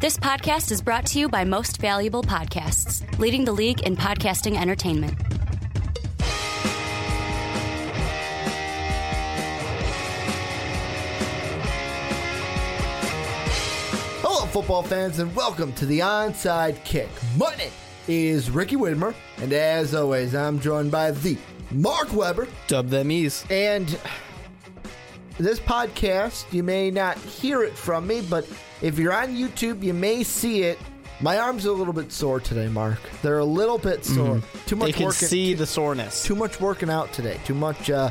This podcast is brought to you by Most Valuable Podcasts, leading the league in podcasting entertainment. Hello, football fans, and welcome to the Onside Kick. My name is Ricky Widmer, and as always, I'm joined by the Mark Weber. Dub them ease. And this podcast, you may not hear it from me, but if you're on YouTube, you may see it. My arms are a little bit sore today, Mark. They're a little bit sore. Too much They can working. see the soreness. too much working out today. Too much uh,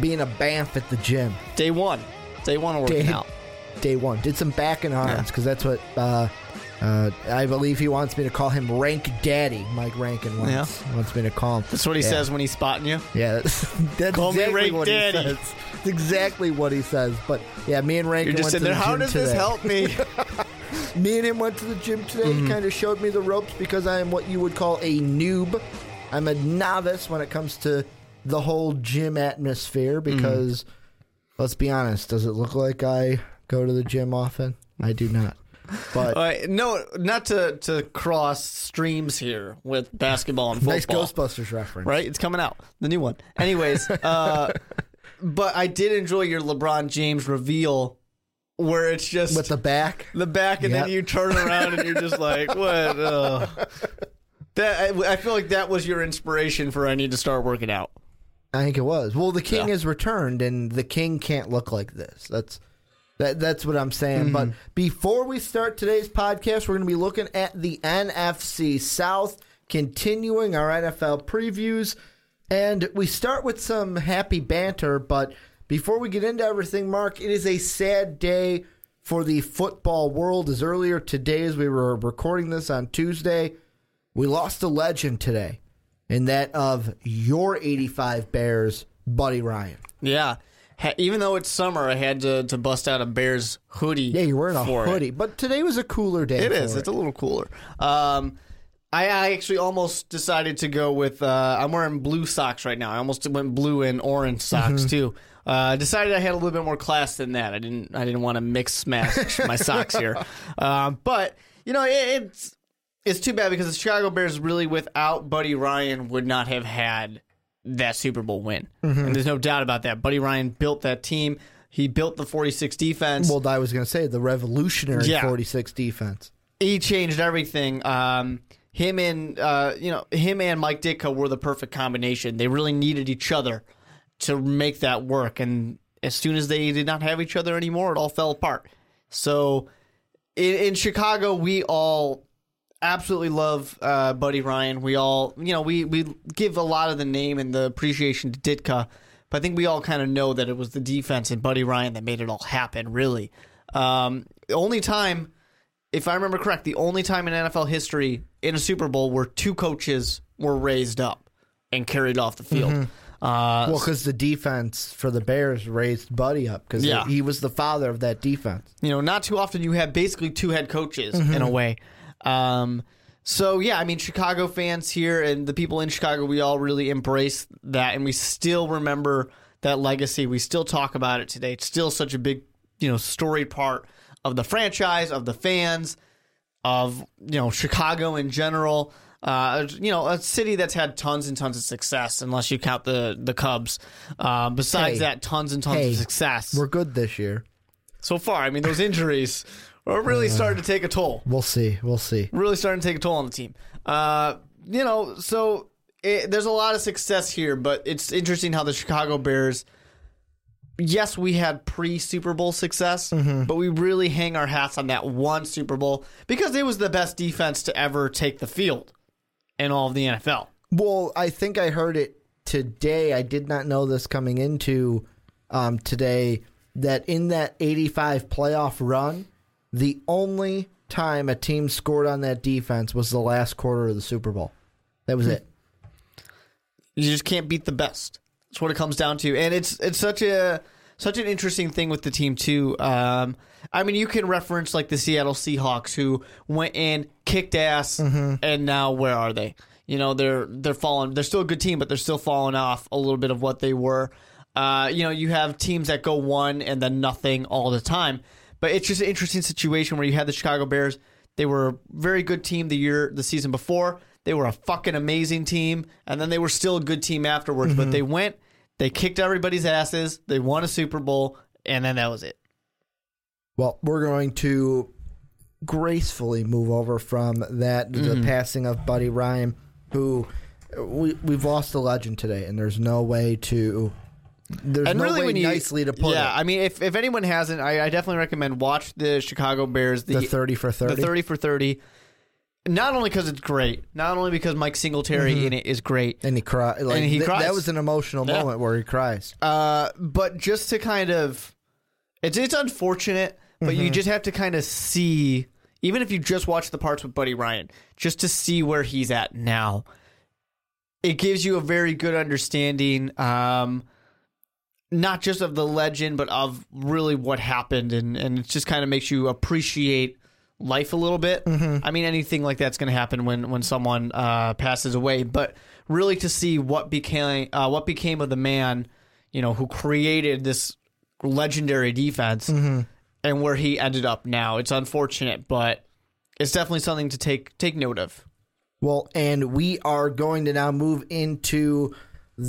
being a bamf at the gym. Day one. Day one of working Day- out. Day one. Did some back and arms because that's what uh, uh, I believe he wants me to call him Rank Daddy. Mike Rankin wants, wants me to call him. That's what he Yeah. says when he's spotting you. Yeah, that's, that's Call me exactly Rank what Daddy. he says. That's exactly what he says. But yeah, me and Rankin You're just went sitting there. the How gym does this today. help me? Me and him went to the gym today. Mm-hmm. He kind of showed me the ropes because I am what you would call a noob. I'm a novice when it comes to the whole gym atmosphere Mm-hmm. because let's be honest, does it look like I go to the gym often? I do not. But no, not to to cross streams here with basketball and football. nice Ghostbusters reference. right? It's coming out, the new one. Anyways, uh, but I did enjoy your LeBron James reveal, where it's just With the back. the back, and Yep. then you turn around and you're just like, what? Uh. That I, I feel like that was your inspiration for I need to start working out. I think it was. Well, the king Yeah. has returned, and the king can't look like this. That's that. That's what I'm saying. But mm. before we start today's podcast, we're going to be looking at the NFC South, continuing our NFL previews, and we start with some happy banter. But before we get into everything, Mark, it is a sad day for the football world. As earlier today, as we were recording this on Tuesday, we lost a legend today and that of your 85 Bears, Buddy Ryan. Yeah. Ha- even though it's summer, I had to, to bust out a Bears hoodie. Yeah, you're wearing a for it. hoodie, but today was a cooler day. It is. It's a little cooler. Um, I, I actually almost decided to go with. Uh, I'm wearing blue socks right now. I almost went blue and orange socks too. Uh, decided I had a little bit more class than that. I didn't. I didn't want to mix match my socks here. Um, but you know, it, it's it's too bad because the Chicago Bears really, without Buddy Ryan, would not have had that Super Bowl win. And there's no doubt about that. Buddy Ryan built that team. He built the 46 defense. well, I was going to say the revolutionary Yeah. 46 defense. he changed everything. Um, him and uh, you know him and Mike Ditka were the perfect combination. They really needed each other to make that work. And as soon as they did not have each other anymore, it all fell apart. So in, in Chicago, we all absolutely love uh, Buddy Ryan. We all you know we we give a lot of the name and the appreciation to Ditka. But I think we all kind of know that it was the defense and Buddy Ryan that made it all happen. Really, um, the only time if I remember correct, the only time in NFL history in a Super Bowl where two coaches were raised up and carried off the field. Uh, Well, because the defense for the Bears raised Buddy up because Yeah. he was the father of that defense. you know, not too often you have basically two head coaches in a way. Um, so yeah, I mean, Chicago fans here and the people in Chicago, we all really embrace that, and we still remember that legacy. We still talk about it today. It's still such a big, you know, storied part of the franchise, of the fans, of you know Chicago in general. Uh, you know, a city that's had tons and tons of success, unless you count the the Cubs. Uh, besides Hey. that, tons and tons Hey, of success We're good this year. so far. I mean, those injuries are really starting to take a toll. We'll see. We'll see. Really starting to take a toll on the team. Uh, you know, so it, there's a lot of success here, but it's interesting how the Chicago Bears. Yes, we had pre Super Bowl success, but we really hang our hats on that one Super Bowl because it was the best defense to ever take the field in all of the NFL. Well, I think I heard it today. I did not know this coming into um, today that in that 85 playoff run, the only time a team scored on that defense was the last quarter of the Super Bowl. That was it. You just can't beat the best. That's what it comes down to, and it's it's such a such an interesting thing with the team too. Um, I mean, you can reference like the Seattle Seahawks who went in, kicked ass, and now where are they? You know, they're they're falling. They're still a good team, but they're still falling off a little bit of what they were. Uh, you know, you have teams that go one and then nothing all the time. But it's just an interesting situation where you had the Chicago Bears. They were a very good team the year, the season before. They were a fucking amazing team, and then they were still a good team afterwards. But they went, they kicked everybody's asses. They won a Super Bowl, and then that was it. Well, we're going to gracefully move over from that to Mm-hmm. the passing of Buddy Ryan, who we we've lost a legend today, and there's no way to there's and no really, way you, nicely to put yeah, it. I mean, if if anyone hasn't, I, I definitely recommend watch the Chicago Bears, the, The 30 for 30. the thirty for thirty. Not only because it's great, not only because Mike Singletary in it is great, and he cried. Like, And he th- cries. That was an emotional Yeah. moment where he cries. uh, but just to kind of, it's it's unfortunate, but you just have to kind of see, even if you just watch the parts with Buddy Ryan, just to see where he's at now. It gives you a very good understanding. Um, not just of the legend, but of really what happened, and and it just kind of makes you appreciate life a little bit. I mean, anything like that's going to happen when when someone uh, passes away, but really to see what became uh, what became of the man, you know, who created this legendary defense, and where he ended up now. It's unfortunate, but it's definitely something to take take note of. Well, and we are going to now move into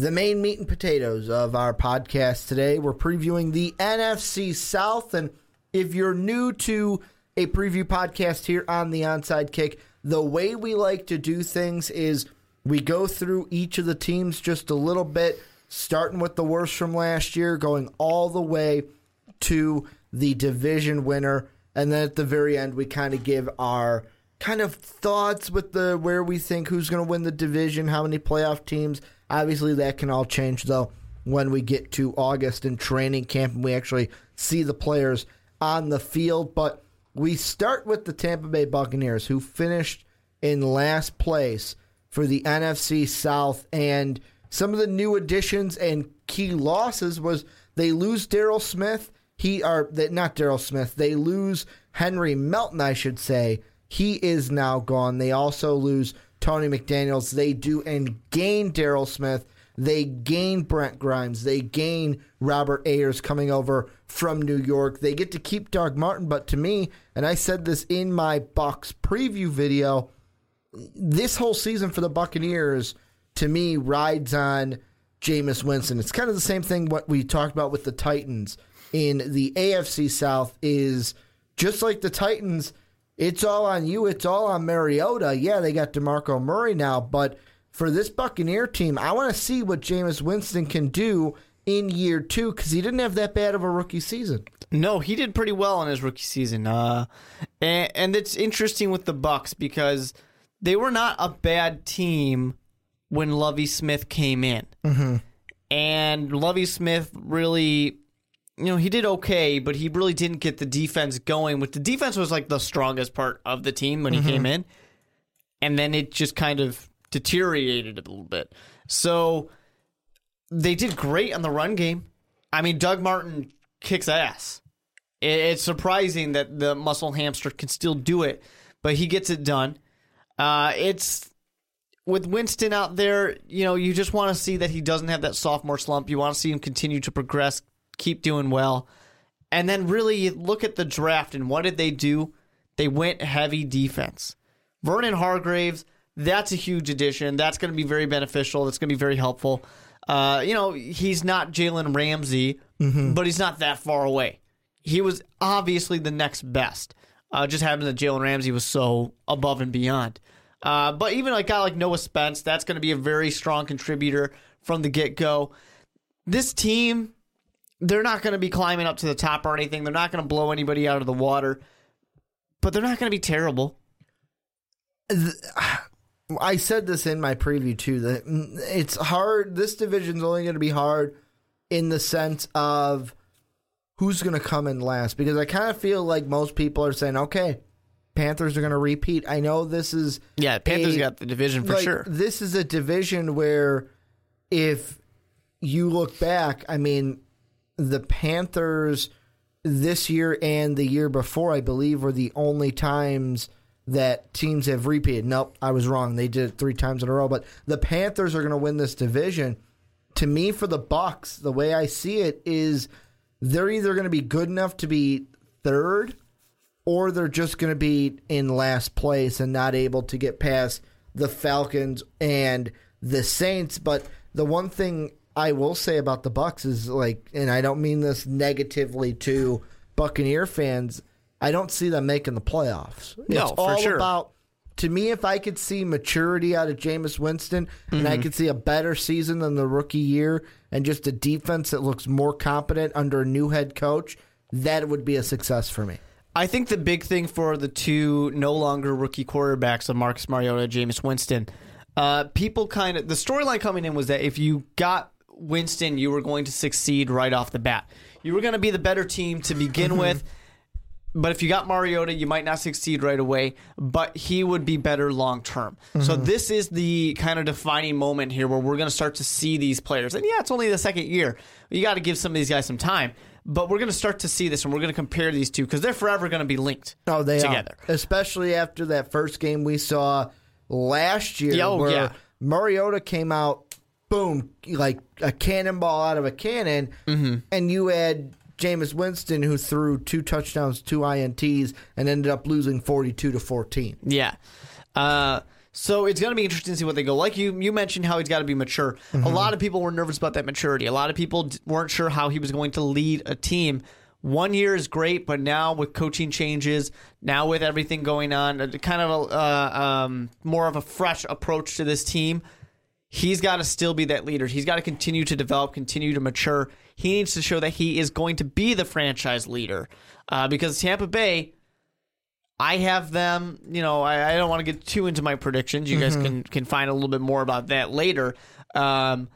the main meat and potatoes of our podcast today. We're previewing the NFC South. And if you're new to a preview podcast here on the Onside Kick, the way we like to do things is we go through each of the teams just a little bit, starting with the worst from last year, going all the way to the division winner. And then at the very end, we kind of give our kind of thoughts with the where we think who's going to win the division, how many playoff teams. Obviously, that can all change though when we get to August and training camp and we actually see the players on the field. But we start with the Tampa Bay Buccaneers, who finished in last place for the NFC South. And some of the new additions and key losses was they lose Daryl Smith. He are not Daryl Smith. They lose Henry Melton, I should say. He is now gone. They also lose Tony McDaniels. They do and gain Daryl Smith. They gain Brent Grimes. They gain Robert Ayers coming over from New York. They get to keep Doug Martin, but to me, and I said this in my Bucks preview video, this whole season for the Buccaneers to me rides on Jameis Winston. It's kind of the same thing what we talked about with the Titans in the AFC South is just like the Titans, it's all on you, it's all on Mariota. Yeah, they got DeMarco Murray now, but for this Buccaneer team, I want to see what Jameis Winston can do in year 2 cuz he didn't have that bad of a rookie season. No, he did pretty well in his rookie season. Uh, and, and it's interesting with the Bucks because they were not a bad team when Lovie Smith came in. Mm-hmm. And Lovie Smith really, you know, he did okay, but he really didn't get the defense going. With the defense was like the strongest part of the team when he came in, and then it just kind of deteriorated a little bit. So they did great on the run game. I mean, Doug Martin kicks ass. It's surprising that the muscle hamster can still do it, but he gets it done. Uh, it's with Winston out there, you know, you just want to see that he doesn't have that sophomore slump. You want to see him continue to progress, keep doing well. And then really look at the draft and what did they do? They went heavy defense. Vernon Hargreaves, that's a huge addition. That's going to be very beneficial. That's going to be very helpful. Uh, you know, he's not Jalen Ramsey, but he's not that far away. He was obviously the next best. Uh, just happened that Jalen Ramsey was so above and beyond. Uh, but even a guy like Noah Spence, that's going to be a very strong contributor from the get go. This team, they're not going to be climbing up to the top or anything. They're not going to blow anybody out of the water, but they're not going to be terrible. I said this in my preview too that it's hard. This division's only going to be hard in the sense of who's going to come in last because I kind of feel like most people are saying, okay, Panthers are going to repeat. I know this is Yeah, Panthers a- got the division for like, sure. This is a division where if you look back, I mean, the Panthers this year and the year before, I believe, were the only times that teams have repeated. Nope, I was wrong. They did it three times in a row. But the Panthers are going to win this division. To me, for the Bucks, the way I see it is they're either going to be good enough to be third or they're just going to be in last place and not able to get past the Falcons and the Saints. But the one thing I will say about the Bucks is like, and I don't mean this negatively to Buccaneer fans. I don't see them making the playoffs. No, it's for all sure. about. To me, if I could see maturity out of Jameis Winston and Mm-hmm. I could see a better season than the rookie year and just a defense that looks more competent under a new head coach, that would be a success for me. I think the big thing for the two no longer rookie quarterbacks of Marcus Mariota, Jameis Winston, uh, people kind of the storyline coming in was that if you got Winston, you were going to succeed right off the bat. You were going to be the better team to begin mm-hmm. with. But if you got Mariota, you might not succeed right away, but he would be better long term. So mm-hmm. this is the kind of defining moment here where we're going to start to see these players. And yeah, it's only the second year. You got to give some of these guys some time. But we're going to start to see this and we're going to compare these two because they're forever going to be linked Oh, they together. are. Especially after that first game we saw last year, oh, where yeah. Mariota came out, boom, like a cannonball out of a cannon, Mm-hmm. and you had Jameis Winston who threw two touchdowns, two ints, and ended up losing forty-two to fourteen. Yeah. Uh, so it's going to be interesting to see what they go. Like you, you mentioned how he's got to be mature. A lot of people were nervous about that maturity. A lot of people d- weren't sure how he was going to lead a team. One year is great, but now with coaching changes, now with everything going on, uh, kind of a, uh, um, more of a fresh approach to this team. He's got to still be that leader. He's got to continue to develop, continue to mature. He needs to show that he is going to be the franchise leader uh, because Tampa Bay. I have them, you know, I, I don't want to get too into my predictions. You guys can can find a little bit more about that later. Um,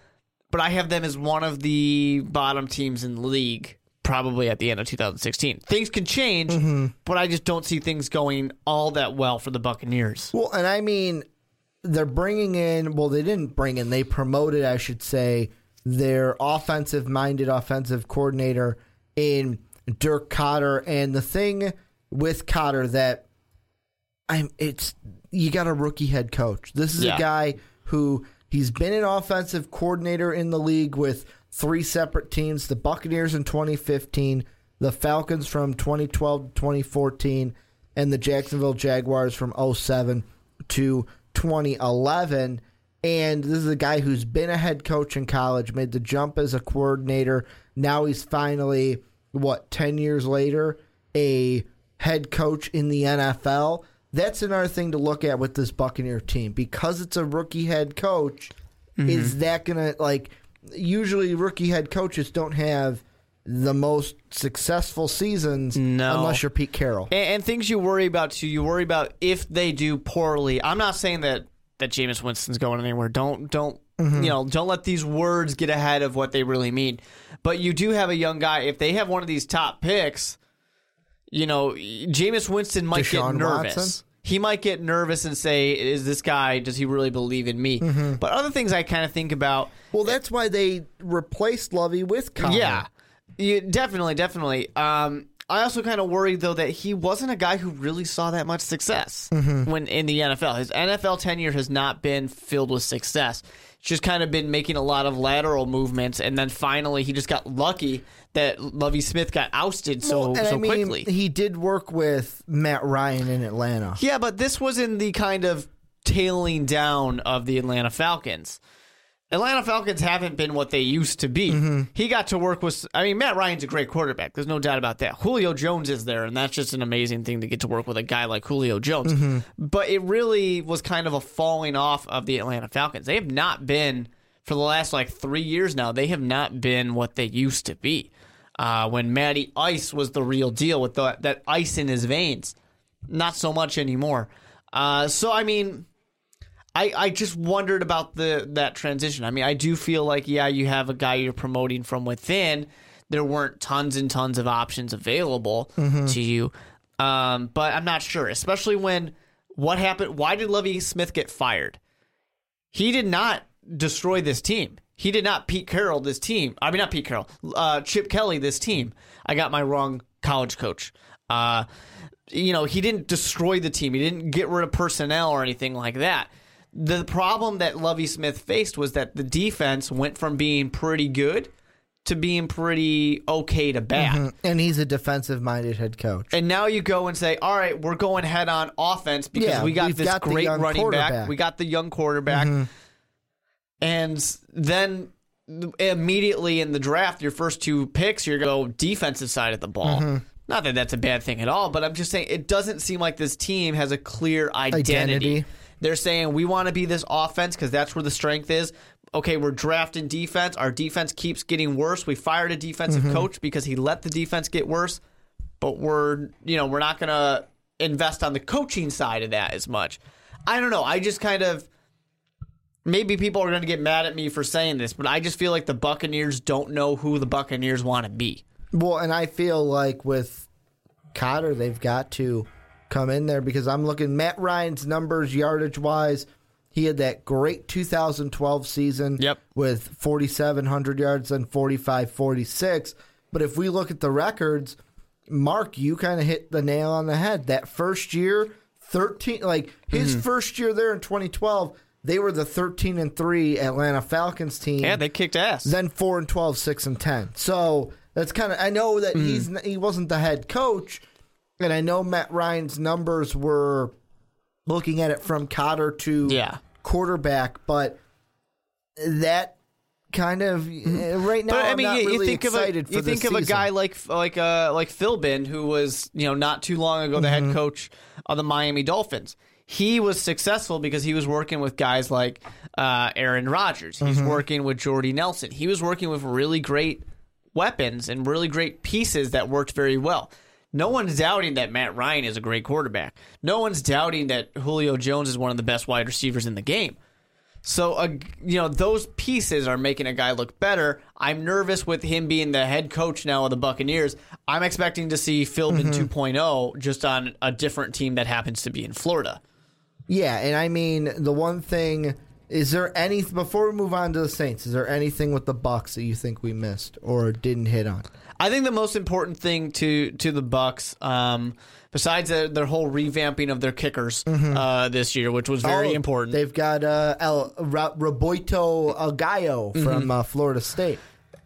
but I have them as one of the bottom teams in the league, probably at the end of 2016. Things can change, but I just don't see things going all that well for the Buccaneers. Well, and I mean, they're bringing in. Well, they didn't bring in. They promoted, I should say, their offensive-minded offensive coordinator in Dirk Koetter. And the thing with Koetter that I'm, it's you got a rookie head coach. This is Yeah. a guy who he's been an offensive coordinator in the league with three separate teams: the Buccaneers in 2015, the Falcons from 2012 to 2014, and the Jacksonville Jaguars from 07 to 2011. And this is a guy who's been a head coach in college, made the jump as a coordinator. Now he's finally, what, 10 years later, a head coach in the NFL. That's another thing to look at with this Buccaneer team. Because it's a rookie head coach, is mm-hmm. that going to, like, usually rookie head coaches don't have the most successful seasons No. unless you're Pete Carroll. And, and things you worry about too. You worry about if they do poorly. I'm not saying that that Jameis Winston's going anywhere. Don't don't mm-hmm. you know? Don't let these words get ahead of what they really mean. But you do have a young guy. If they have one of these top picks, you know, Jameis Winston might Deshaun get nervous. Watson? He might get nervous and say, "Is this guy? Does he really believe in me?" Mm-hmm. But other things I kind of think about. Well, that's why they replaced Lovie with Connor. Yeah, yeah definitely, definitely. Um, I also kind of worried though that he wasn't a guy who really saw that much success when in the NFL. His NFL tenure has not been filled with success. It's just kind of been making a lot of lateral movements, and then finally he just got lucky that Lovie Smith got ousted so Well, so I mean, quickly. he did work with Matt Ryan in Atlanta. Yeah, but this was in the kind of tailing down of the Atlanta Falcons. Atlanta Falcons haven't been what they used to be. He got to work with, I mean, Matt Ryan's a great quarterback. There's no doubt about that. Julio Jones is there, and that's just an amazing thing to get to work with a guy like Julio Jones. But it really was kind of a falling off of the Atlanta Falcons. They have not been, for the last like three years now, they have not been what they used to be. Uh, when Matty Ice was the real deal with the, that ice in his veins not so much anymore. Uh, so I mean, I I just wondered about the that transition. I mean, I do feel like yeah, you have a guy you're promoting from within. There weren't tons and tons of options available to you, um, but I'm not sure, especially when what happened. Why did Lovie Smith get fired? He did not destroy this team. He did not Pete Carroll this team. I mean, not Pete Carroll, uh, Chip Kelly this team. I got my wrong college coach. Uh, you know, he didn't destroy the team. He didn't get rid of personnel or anything like that. The problem that Lovie Smith faced was that the defense went from being pretty good to being pretty okay to bad. Mm-hmm. And he's a defensive minded head coach. And now you go and say, all right, we're going head on offense because Yeah, we got this got great running back. We got the young quarterback. Mm-hmm. And then immediately in the draft, your first two picks, you're going to go defensive side of the ball. Mm-hmm. Not that that's a bad thing at all, but I'm just saying it doesn't seem like this team has a clear identity. Identity. They're saying we want to be this offense because that's where the strength is. Okay, we're drafting defense. Our defense keeps getting worse. We fired a defensive mm-hmm. coach because he let the defense get worse. But we're you know we're not going to invest on the coaching side of that as much. I don't know. I just kind of maybe people are going to get mad at me for saying this, but I just feel like the Buccaneers don't know who the Buccaneers want to be. Well, and I feel like with Koetter, they've got to come in there because I'm looking Matt Ryan's numbers yardage wise. He had that great 2012 season Yep. with 4,700 yards and 45 46. But if we look at the records, Mark, you kind of hit the nail on the head. That first year, 13, like his Mm-hmm. first year there in 2012, they were the 13 and 3 Atlanta Falcons team Yeah, they kicked ass. then four and 12, 6 and 10. So that's kind of, I know that he's Mm. he wasn't the head coach, and I know Matt Ryan's numbers were looking at it from Koetter to Yeah. quarterback, but that kind of uh, right now, But I I'm mean, you, you really think of a you think of a guy like like uh like Philbin, who was you know not too long ago the Mm-hmm. head coach of the Miami Dolphins. He was successful because he was working with guys like uh, Aaron Rodgers. He's Mm-hmm. working with Jordy Nelson. He was working with really great weapons and really great pieces that worked very well. No one's doubting that Matt Ryan is a great quarterback. No one's doubting that Julio Jones is one of the best wide receivers in the game. So, uh, you know, those pieces are making a guy look better. I'm nervous with him being the head coach now of the Buccaneers. I'm expecting to see Philbin 2.0 just on a different team that happens to be in Florida. Yeah, and I mean the one thing is there any before we move on to the Saints, is there anything with the Bucks that you think we missed or didn't hit on? I think the most important thing to to the Bucks, um, besides their, their whole revamping of their kickers uh, this year, which was very Oh, important, They've got uh, El Ra- Roberto Aguayo from uh, Florida State.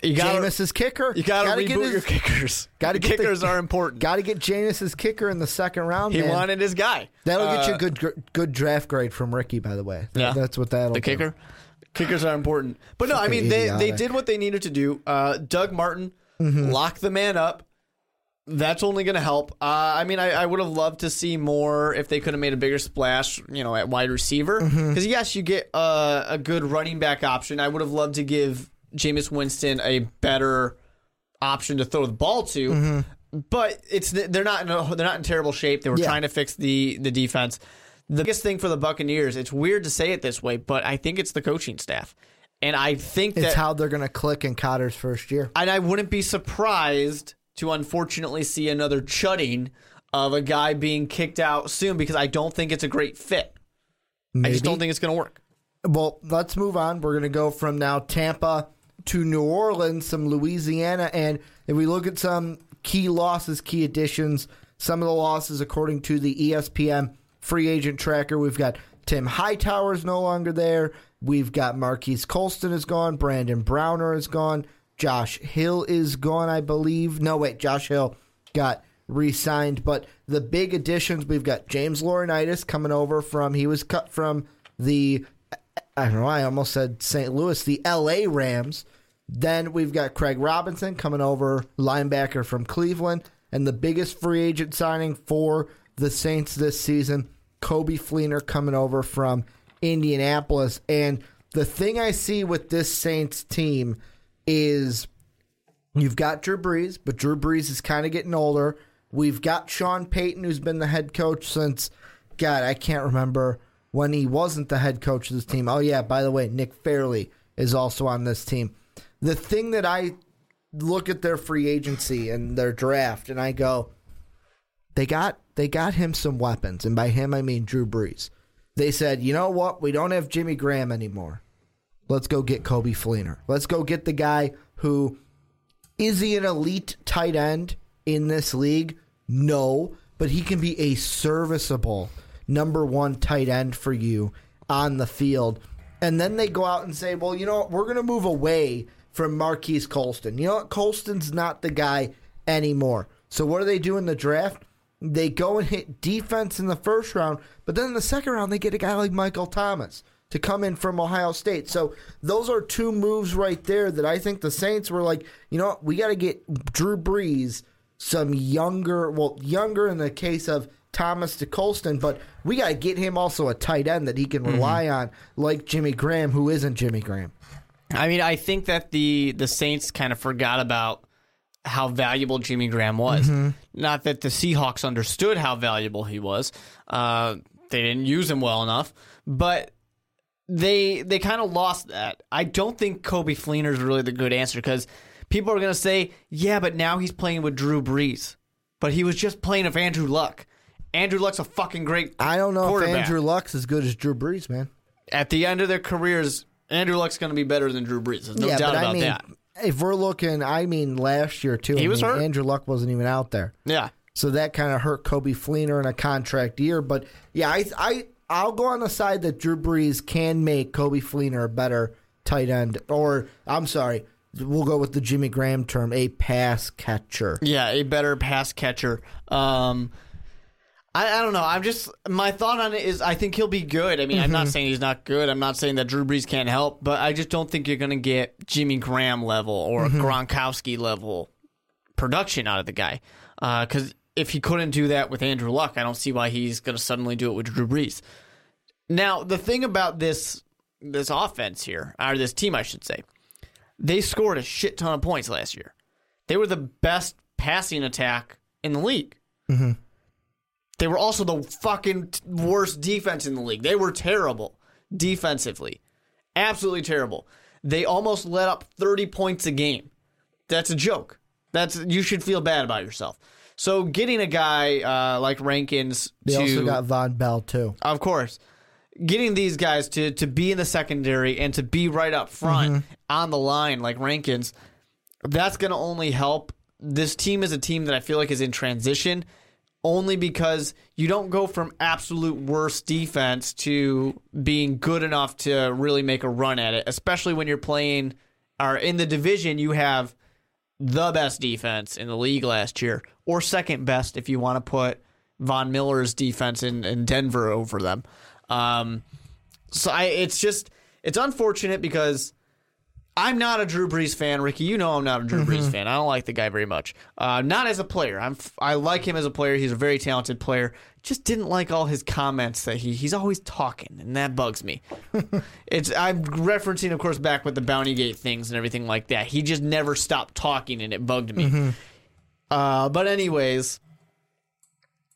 You gotta- Jameis's kicker. you got to get reboot his- your kickers. Gotta the get the- kickers are important. Got to get Jameis's kicker in the second round. he man. wanted his guy. That'll get you Uh, a good good draft grade from Ricky. By the way, Yeah. that's what that'll. the do. kicker. Kickers are important, but no, I mean they they did what they needed to do. Uh, Doug Martin Mm-hmm. locked the man up. That's only going to help. Uh, I mean, I, I would have loved to see more if they could have made a bigger splash, you know, at wide receiver. Because Mm-hmm. yes, you get uh, a good running back option. I would have loved to give Jameis Winston a better option to throw the ball to. Mm-hmm. But it's they're not in a, they're not in terrible shape. They were Yeah. trying to fix the the defense. The biggest thing for the Buccaneers, it's weird to say it this way, but I think it's the coaching staff. And I think It's that how they're going to click in Koetter's first year. and I wouldn't be surprised to unfortunately see another chudding of a guy being kicked out soon because I don't think it's a great fit. I just don't think it's going to work. Well, let's move on. We're going to go from now Tampa to New Orleans, some Louisiana, and if we look at some key losses, key additions, some of the losses according to the ESPN free agent tracker, we've got Tim Hightower is no longer there. We've got Marquise Colston is gone. Brandon Browner is gone. Josh Hill is gone, I believe. No, wait, Josh Hill got re-signed. But the big additions, we've got James Laurinaitis coming over from. He was cut from the. I don't know. I almost said St. Louis, the L.A. Rams. Then we've got Craig Robertson coming over, linebacker from Cleveland, and the biggest free agent signing for the Saints this season, Coby Fleener coming over from Indianapolis. And the thing I see with this Saints team is You've got Drew Brees, but Drew Brees is kind of getting older. We've got Sean Payton, who's been the head coach since, God, I can't remember when he wasn't the head coach of this team. Oh, yeah, by the way, Nick Fairley is also on this team. The thing that I look at their free agency and their draft, and I go, they got they got him some weapons, and by him I mean Drew Brees. They said, you know what, we don't have Jimmy Graham anymore. Let's go get Coby Fleener. Let's go get the guy who is he an elite tight end in this league? No, but he can be a serviceable number one tight end for you on the field. And then they go out and say, well, you know what? We're going to move away from Marquise Colston. You know what? Colston's not the guy anymore. So what do they do in the draft? They go and hit defense in the first round, but then in the second round they get a guy like Michael Thomas to come in from Ohio State. So those are two moves right there that I think the Saints were like, you know what, we got to get Drew Brees some younger, well, younger in the case of Thomas to Colston, but we got to get him also a tight end that he can mm-hmm. rely on, like Jimmy Graham, who isn't Jimmy Graham. I mean, I think that the the Saints kind of forgot about how valuable Jimmy Graham was. Not that the Seahawks understood how valuable he was. Uh, they didn't use him well enough, but they they kind of lost that. I don't think Coby Fleener is really the good answer because people are going to say, yeah, but now he's playing with Drew Brees, but he was just playing with Andrew Luck. Andrew Luck's a fucking great. I don't know if. Andrew Luck's as good as Drew Brees, man. At the end of their careers, Andrew Luck's going to be better than Drew Brees. There's no yeah, doubt about I mean, that. If we're looking, I mean, last year too, He I was mean, hurt. Andrew Luck wasn't even out there. Yeah. So that kind of hurt Coby Fleener in a contract year. But yeah, I, I, I'll go on the side that Drew Brees can make Coby Fleener a better tight end, or I'm sorry, we'll go with the Jimmy Graham term, a pass catcher. Yeah, a better pass catcher. Um, I, I don't know. I'm just my thought on it is I think he'll be good. I mean, I'm not mm-hmm. saying he's not good. I'm not saying that Drew Brees can't help, but I just don't think you're going to get Jimmy Graham level or mm-hmm. Gronkowski level production out of the guy. Uh, because if he couldn't do that with Andrew Luck, I don't see why he's going to suddenly do it with Drew Brees. Now, the thing about this this offense here, or this team, I should say, they scored a shit ton of points last year. They were the best passing attack in the league. Mm-hmm. They were also the fucking worst defense in the league. They were terrible defensively. Absolutely terrible. They almost let up 30 points a game. That's a joke. That's you should feel bad about yourself. So getting a guy uh, like Rankins They to also got Vonn Bell too. of course. Getting these guys to to be in the secondary and to be right up front on the line like Rankins, that's going to only help. This team is a team that I feel like is in transition only because you don't go from absolute worst defense to being good enough to really make a run at it, especially when you're playing or in the division you have the best defense in the league last year, or second best if you want to put Von Miller's defense in, in Denver over them. Um, so I, it's just it's unfortunate because I'm not a Drew Brees fan, Ricky. You know I'm not a Drew Brees fan. I don't like the guy very much. Uh, not as a player. I'm I like him as a player. He's a very talented player. Just didn't like all his comments that he he's always talking, and that bugs me. it's I'm referencing, of course, back with the Bounty Gate things and everything like that. He just never stopped talking, and it bugged me. Uh, but anyways,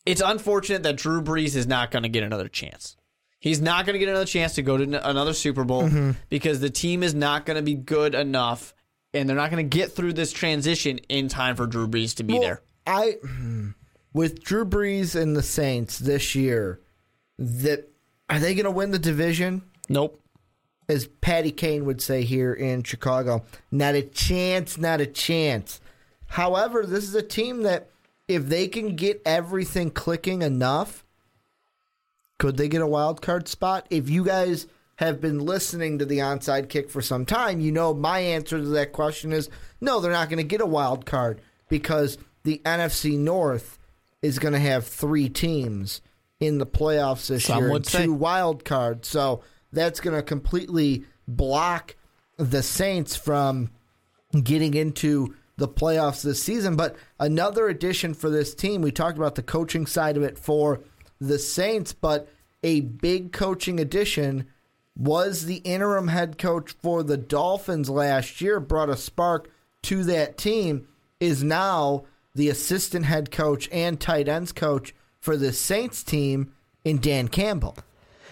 it's unfortunate that Drew Brees is not going to get another chance. He's not going to get another chance to go to n- another Super Bowl mm-hmm. because the team is not going to be good enough, and they're not going to get through this transition in time for Drew Brees to be Well, there. I with Drew Brees and the Saints this year, that are they going to win the division? Nope. As Patty Kane would say here in Chicago, not a chance, not a chance. However, this is a team that if they can get everything clicking enough, could they get a wild card spot? If you guys have been listening to the onside kick for some time, you know my answer to that question is no, they're not going to get a wild card because the NFC North is going to have three teams in the playoffs this Some year, and two wild cards. So that's going to completely block the Saints from getting into the playoffs this season. But another addition for this team, we talked about the coaching side of it for the Saints, but a big coaching addition was the interim head coach for the Dolphins last year, brought a spark to that team, is now the assistant head coach and tight ends coach for the Saints team in Dan Campbell.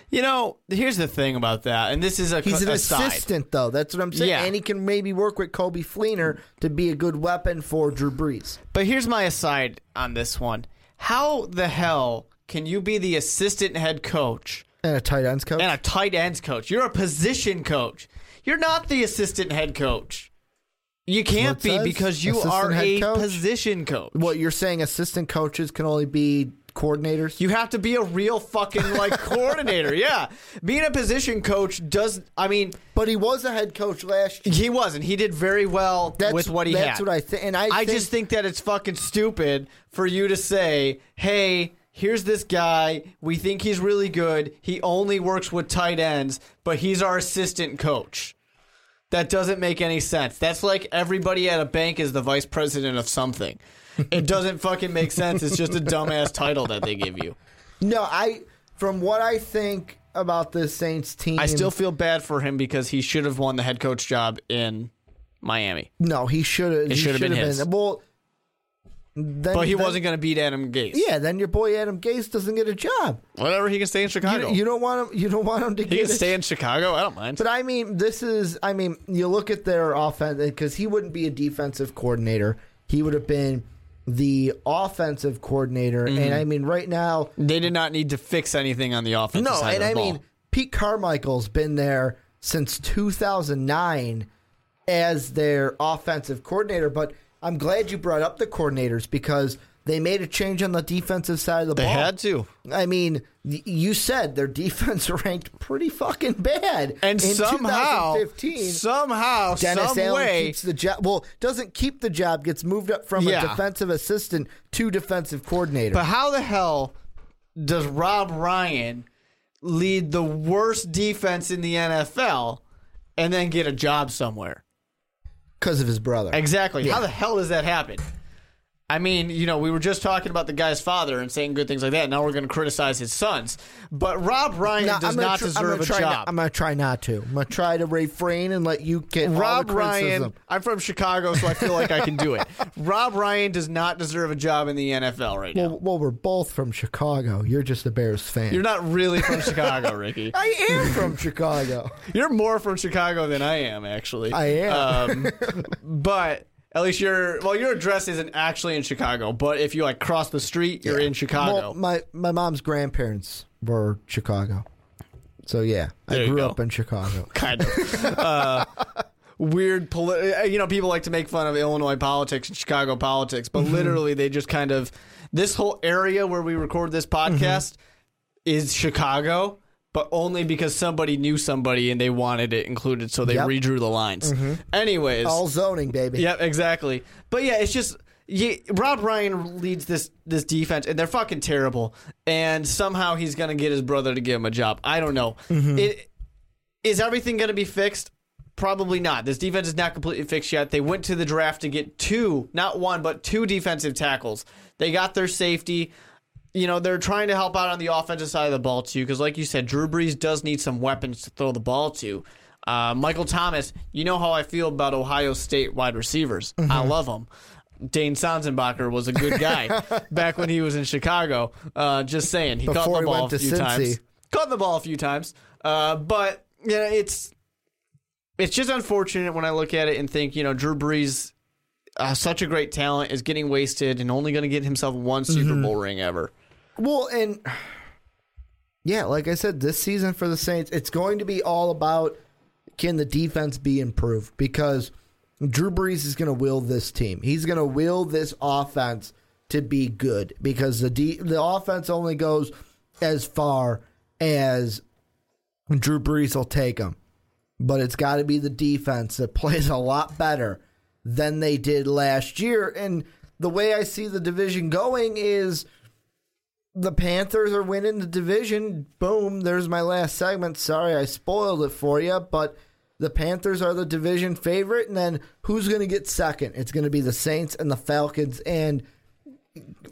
You know, here's the thing about that, and this is a He's an aside. assistant, though. That's what I'm saying. Yeah. And he can maybe work with Coby Fleener to be a good weapon for Drew Brees. But here's my aside on this one: How the hell can you be the assistant head coach And a tight ends coach. and a tight ends coach? You're a position coach. You're not the assistant head coach. You can't be says. because you Assistant are a coach. position coach. what you're saying, assistant coaches can only be coordinators. You have to be a real fucking like coordinator. Yeah, being a position coach does. I mean, but he was a head coach last year. he wasn't. He did very well That's with what he that's had. what I think. And I, I think, just think that it's fucking stupid for you to say, "Hey, here's this guy. We think he's really good. He only works with tight ends, but he's our assistant coach." That doesn't make any sense. That's like everybody at a bank is the vice president of something. It doesn't fucking make sense. It's just a dumbass title that they give you. no. I from what I think about the Saints team. I still feel bad for him because he should have won the head coach job in Miami. no. He should have. He should have been his. Well, then, But he then- wasn't going to beat Adam Gase. Yeah, then your boy Adam Gase doesn't get a job. Whatever, he can stay in Chicago. You, you don't want him. You don't want him to he get can a stay in Chicago. I don't mind. But I mean, this is, I mean, you look at their offense, because he wouldn't be a defensive coordinator. He would have been the offensive coordinator. Mm-hmm. And I mean, right now, They did not need to fix anything on the offense. no, side and of the I ball. mean, Pete Carmichael's been there since 2009 as their offensive coordinator. But I'm glad you brought up the coordinators because they made a change on the defensive side of the they ball. They had to. I mean, you said their defense ranked pretty fucking bad. And in somehow, 2015. somehow, Dennis some Allen way, keeps the job. Well, doesn't keep the job, gets moved up from Yeah. a defensive assistant to defensive coordinator. but how the hell does Rob Ryan lead the worst defense in the NFL and then get a job somewhere? Because of his brother. Exactly. Yeah. How the hell does that happen? I mean, you know, we were just talking about the guy's father and saying good things like that. Now we're going to criticize his sons. But Rob Ryan Now, does not tr- deserve a job. Not, I'm going to try not to. I'm going to try to refrain and let you get Rob the Ryan. I'm from Chicago, so I feel like I can do it. Rob Ryan does not deserve a job in the NFL right now. Well, well, we're both from Chicago. You're just a Bears fan. You're not really from Chicago, Ricky. I am from Chicago. You're more from Chicago than I am, actually. I am. Um, but at least your well, your address isn't actually in Chicago. But if you like cross the street, you're in Chicago. Well, my my mom's grandparents were Chicago. So yeah, There I grew go. up in Chicago. kind of. Uh, weird, poli- you know, people like to make fun of Illinois politics and Chicago politics, but Mm-hmm. literally they just kind of this whole area where we record this podcast is Chicago, but only because somebody knew somebody and they wanted it included, so they Yep. redrew the lines. Mm-hmm. Anyways, All zoning, baby. Yep, exactly. But yeah, it's just yeah, Rob Ryan leads this this defense, and they're fucking terrible. And somehow he's gonna get his brother to give him a job. I don't know. Mm-hmm. It is everything gonna be fixed. Probably not. This defense is not completely fixed yet. They went to the draft to get two, not one, but two defensive tackles. They got their safety. You know, they're trying to help out on the offensive side of the ball, too, because, like you said, Drew Brees does need some weapons to throw the ball to. Uh, Michael Thomas, you know how I feel about Ohio State wide receivers. I love them. Dane Sanzenbacher was a good guy back when he was in Chicago. Uh, just saying. He caught the he ball a few Cincy. times. Caught the ball a few times. Uh, but, yeah, it's it's just unfortunate when I look at it and think, you know, Drew Brees, uh, such a great talent, is getting wasted and only going to get himself one Super Bowl ring ever. Well, and yeah, like I said, this season for the Saints, it's going to be all about can the defense be improved because Drew Brees is going to will this team. He's going to will this offense to be good because the de- the offense only goes as far as Drew Brees will take them. But it's got to be the defense that plays a lot better than they did last year. And the way I see the division going is the Panthers are winning the division. Boom, there's my last segment. Sorry I spoiled it for you, but the Panthers are the division favorite. And then who's going to get second? It's going to be the Saints and the Falcons. And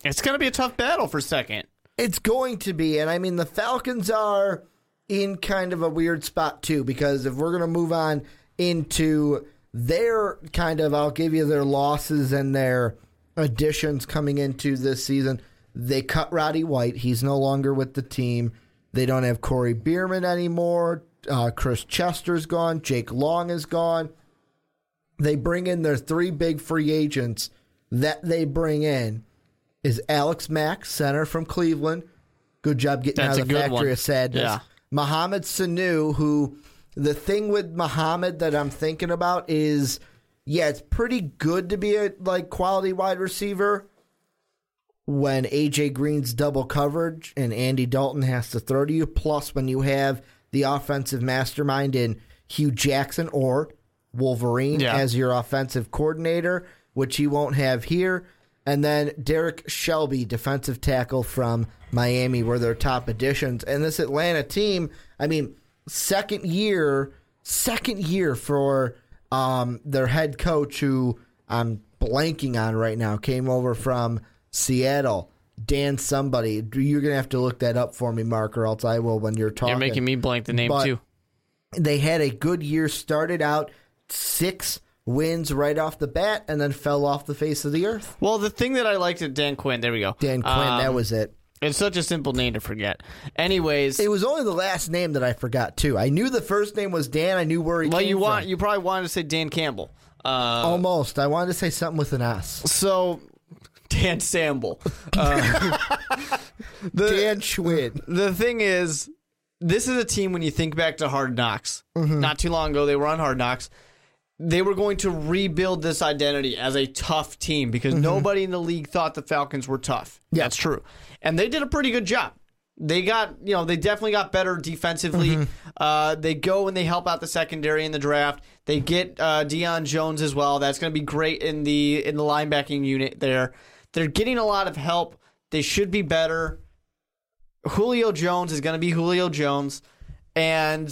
It's going to be a tough battle for second. it's going to be. And I mean, the Falcons are in kind of a weird spot, too, because if we're going to move on into their kind of, I'll give you their losses and their additions coming into this season. They cut Roddy White. He's no longer with the team. They don't have Kroy Biermann anymore. Uh, Chris Chester's gone. Jake Long is gone. They bring in their three big free agents that they bring in is Alex Mack, center from Cleveland. Good job getting That's out of the factory one. of sadness. Yeah. Mohamed Sanu, who the thing with Mohamed that I'm thinking about is, yeah, it's pretty good to be a like quality wide receiver, when AJ Green's double coverage and Andy Dalton has to throw to you, plus when you have the offensive mastermind in Hue Jackson or Wolverine Yeah. as your offensive coordinator, which he won't have here. And then Derrick Shelby, defensive tackle from Miami, were their top additions. And this Atlanta team, I mean, second year, second year for um, their head coach, who I'm blanking on right now, came over from Seattle. Dan somebody. You're gonna have to look that up for me, Mark, or else I will when you're talking. You're making me blank the name But- too. they had a good year, started out six wins right off the bat, and then fell off the face of the earth. Well, the thing that I liked at Dan Quinn, there we go. Dan Quinn, that Um, was it. It's such a simple name to forget. Anyways, It was only the last name that I forgot too. I knew the first name was Dan. I knew where he well, came you want from. you probably wanted to say Dan Campbell. Uh, Almost. I wanted to say something with an S. so Dan Samble. Uh, the, Dan Schwinn. the thing is, this is a team when you think back to Hard Knocks. Not too long ago, they were on Hard Knocks. They were going to rebuild this identity as a tough team because nobody in the league thought the Falcons were tough. Yeah. That's true. And they did a pretty good job. They got, you know, they definitely got better defensively. Uh, they go and they help out the secondary in the draft. They get uh, Deion Jones as well. That's going to be great in the in the linebacking unit there. They're getting a lot of help. They should be better. Julio Jones is going to be Julio Jones, and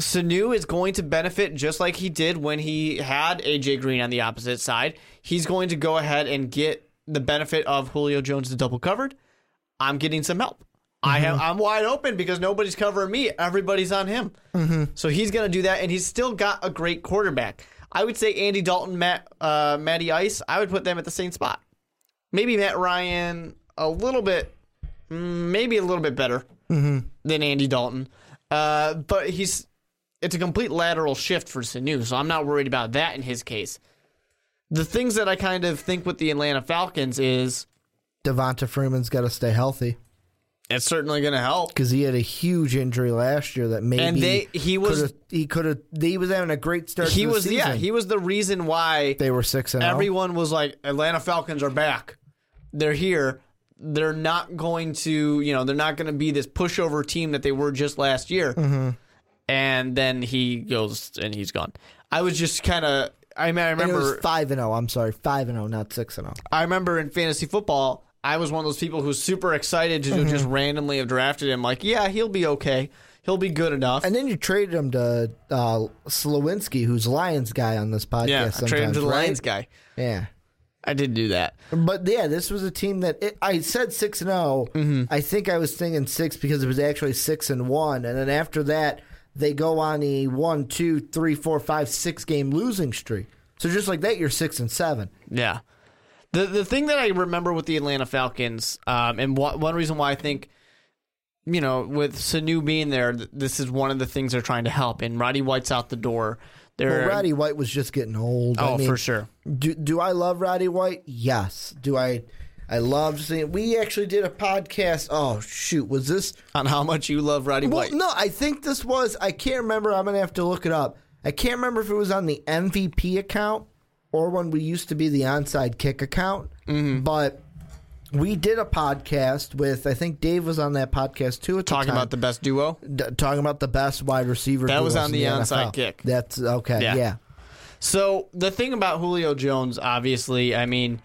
Sanu is going to benefit just like he did when he had AJ Green on the opposite side. He's going to go ahead and get the benefit of Julio Jones double covered. I'm getting some help. I have I'm wide open because nobody's covering me. Everybody's on him. So he's going to do that, and he's still got a great quarterback. I would say Andy Dalton, Matt, uh, Matty Ice. I would put them at the same spot. Maybe Matt Ryan a little bit, maybe a little bit better than Andy Dalton. Uh, but he's it's a complete lateral shift for Sanu, so I'm not worried about that in his case. The things that I kind of think with the Atlanta Falcons is Devonta Freeman's got to stay healthy it's certainly going to help. because he had a huge injury last year that maybe And they- he was- he could have he was having a great start. He to the was yeah, he was the reason why they were six and oh. everyone was like Atlanta Falcons are back. They're here. They're not going to, you know, they're not going to be this pushover team that they were just last year. Mm-hmm. And then he goes and he's gone. I was just kind of I mean I And it was remember five and zero. I'm sorry, five and zero, not six and oh. zero. I remember in fantasy football, I was one of those people who's super excited to Mm-hmm. just randomly have drafted him. Like, yeah, he'll be okay. He'll be good enough. And then you traded him to uh, Slowinski, who's Lions guy on this podcast. yeah, I traded him to the right? Lions guy. Yeah, I did do that. but yeah, this was a team that it, I said six and 0 Mm-hmm. I think I was thinking six because it was actually six and one, and then after that they go on a one, two, three, four, five, six game losing streak. So just like that, you're six and seven. Yeah. The the thing that I remember with the Atlanta Falcons, um, and wh- one reason why I think, you know, with Sanu being there, th- this is one of the things they're trying to help. And Roddy White's out the door. They're Well, Roddy White was just getting old. oh I mean, for sure. Do do I love Roddy White? Yes. Do I? I love seeing. We actually did a podcast. Oh shoot, was this? On how much you love Roddy Well, White. no, I think this was. I can't remember. I'm gonna have to look it up. I can't remember if it was on the MVP account or when we used to be the onside kick account. Mm-hmm. But we did a podcast with. I think Dave was on that podcast too. The Talking time, about the best duo. D- talking about the best wide receiver. That was on in the onside NFL. kick. That's okay. Yeah. yeah. So the thing about Julio Jones, obviously, I mean,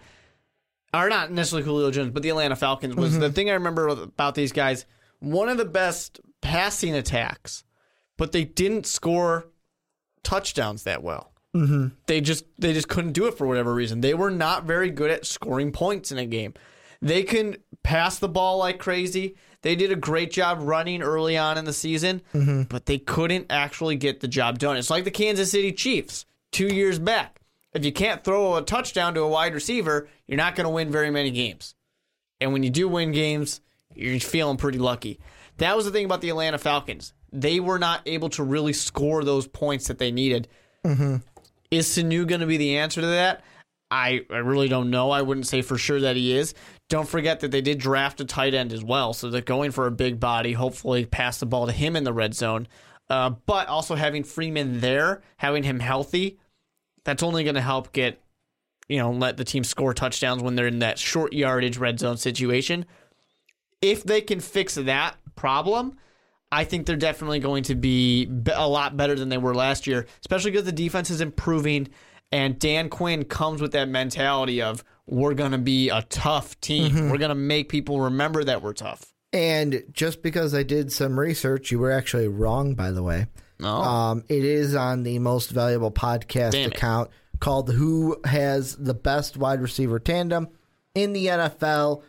are not necessarily Julio Jones, but the Atlanta Falcons was the thing I remember about these guys. One of the best passing attacks, but they didn't score touchdowns that well. Mm-hmm. They just they just couldn't do it for whatever reason. They were not very good at scoring points in a game. They can pass the ball like crazy. They did a great job running early on in the season, but they couldn't actually get the job done. It's like the Kansas City Chiefs two years back. If you can't throw a touchdown to a wide receiver, you're not going to win very many games. And when you do win games, you're feeling pretty lucky. That was the thing about the Atlanta Falcons. They were not able to really score those points that they needed. Is Sanu going to be the answer to that? I, I really don't know. I wouldn't say for sure that he is. Don't forget that they did draft a tight end as well, so they're going for a big body. Hopefully, pass the ball to him in the red zone. Uh, but also having Freeman there, having him healthy, that's only going to help get you know, let the team score touchdowns when they're in that short yardage red zone situation. If they can fix that problem, I think they're definitely going to be a lot better than they were last year, especially because the defense is improving and Dan Quinn comes with that mentality of we're going to be a tough team. Mm-hmm. We're going to make people remember that we're tough. And just because I did some research, you were actually wrong, by the way. Oh. Um, it is on the most valuable podcast account called Who Has the Best Wide Receiver Tandem in the NFL.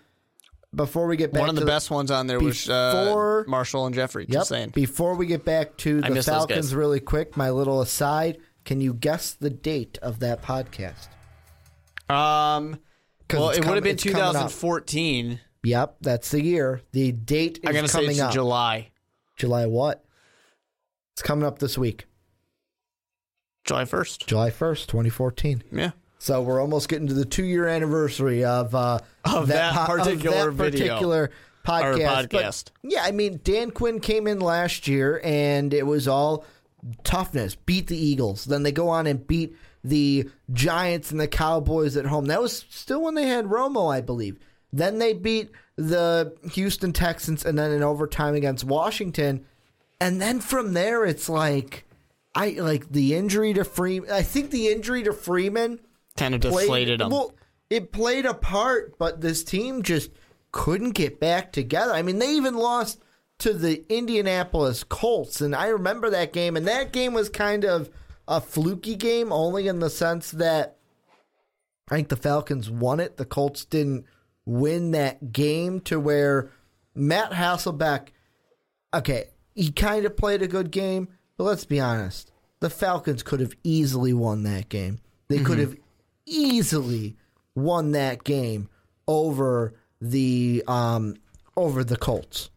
Before we get back one of the, the best ones on there was uh, Marshall and Jeffrey. Yep, saying. Before we get back to the Falcons, really quick, my little aside. Can you guess the date of that podcast? Um, well, it com- would have been 2014. Yep, that's the year. The date is I'm gonna coming say up. July. July what? It's coming up this week. July 1st. July 1st, 2014. Yeah. So we're almost getting to the two year anniversary of uh, of that, that particular of that particular podcast. podcast. But, yeah, I mean Dan Quinn came in last year and it was all toughness, beat the Eagles. Then they go on and beat the Giants and the Cowboys at home. That was still when they had Romo, I believe. Then they beat the Houston Texans and then in overtime against Washington. And then from there it's like I like the injury to Freeman. I think the injury to Freeman kind of deflated them. Well, it played a part, but this team just couldn't get back together. I mean, they even lost to the Indianapolis Colts, and I remember that game. And that game was kind of a fluky game, only in the sense that I think the Falcons won it. The Colts didn't win that game to where Matt Hasselbeck. Okay, he kind of played a good game, but let's be honest. The Falcons could have easily won that game. They mm-hmm. could have easily won that game over the um, over the Colts.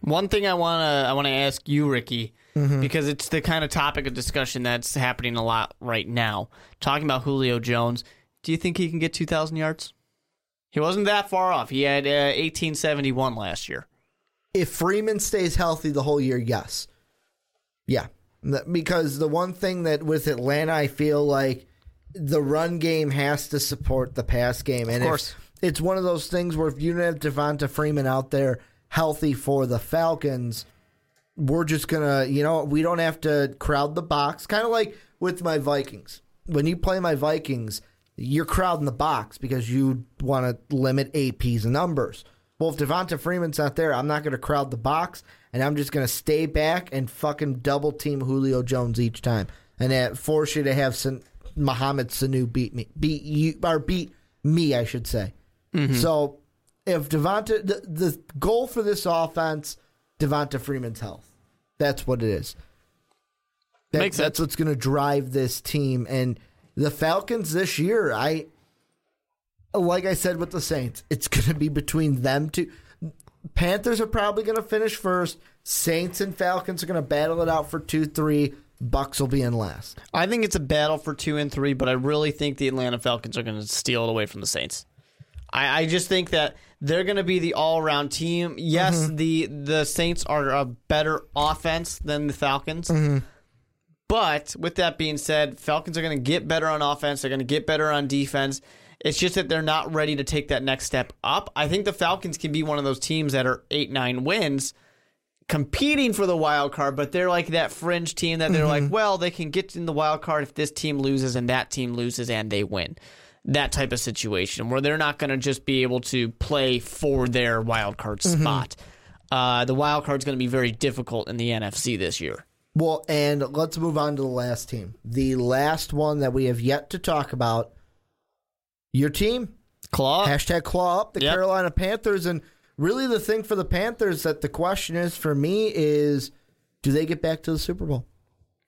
One thing I wanna I wanna ask you, Ricky, mm-hmm. because it's the kind of topic of discussion that's happening a lot right now. Talking about Julio Jones, do you think he can get two thousand yards? He wasn't that far off. He had uh, eighteen seventy one last year. If Freeman stays healthy the whole year, yes, yeah, because the one thing that with Atlanta, I feel like the run game has to support the pass game, and of course. it's one of those things where if you don't have Devonta Freeman out there healthy for the Falcons, we're just gonna, you know, we don't have to crowd the box. Kind of like with my Vikings. When you play my Vikings, you're crowding the box because you want to limit APs and numbers. Well, if Devonta Freeman's not there, I'm not going to crowd the box, and I'm just going to stay back and fucking double team Julio Jones each time, and that force you to have some Mohamed Sanu beat me, beat you, or beat me, I should say. Mm-hmm. So if Devonta, the, the goal for this offense, Devonta Freeman's health. That's what it is. That, Makes that's what's going to drive this team. And the Falcons this year, I like I said with the Saints, it's going to be between them two. Panthers are probably going to finish first. Saints and Falcons are going to battle it out for two, three. Bucks will be in last. I think it's a battle for two and three, but I really think the Atlanta Falcons are going to steal it away from the Saints. I, I just think that they're going to be the all-around team. Yes, mm-hmm. the the Saints are a better offense than the Falcons. Mm-hmm. But with that being said, Falcons are going to get better on offense. They're going to get better on defense. It's just that they're not ready to take that next step up. I think the Falcons can be one of those teams that are eight, nine wins, competing for the wild card, but they're like that fringe team that they're mm-hmm. like, well, they can get in the wild card if this team loses and that team loses and they win that type of situation where they're not going to just be able to play for their wild card mm-hmm. spot. Uh, the wild card is going to be very difficult in the NFC this year. Well, and let's move on to the last team. The last one that we have yet to talk about. Your team, claw hashtag claw up the yep. Carolina Panthers, and really the thing for the Panthers that the question is for me is, do they get back to the Super Bowl?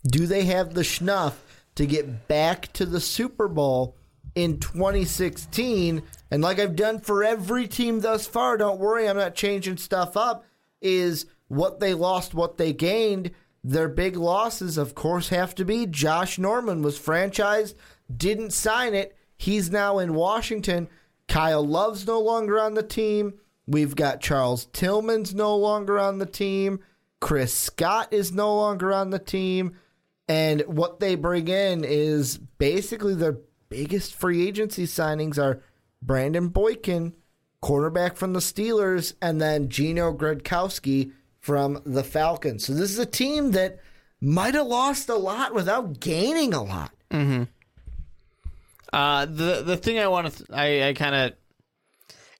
Do they have the schnuff to get back to the Super Bowl? in 2016, and like I've done for every team thus far, don't worry, I'm not changing stuff up, is what they lost, what they gained. Their big losses, of course, have to be Josh Norman was franchised, didn't sign it. He's now in Washington. Kyle Love's no longer on the team. We've got Charles Tillman's no longer on the team. Chris Scott is no longer on the team. And what they bring in is basically their biggest free agency signings are Brandon Boykin, quarterback from the Steelers, and then Gino Gradkowski from the Falcons. So this is a team that might have lost a lot without gaining a lot. Uh, the the thing I want to, th- I, I kind of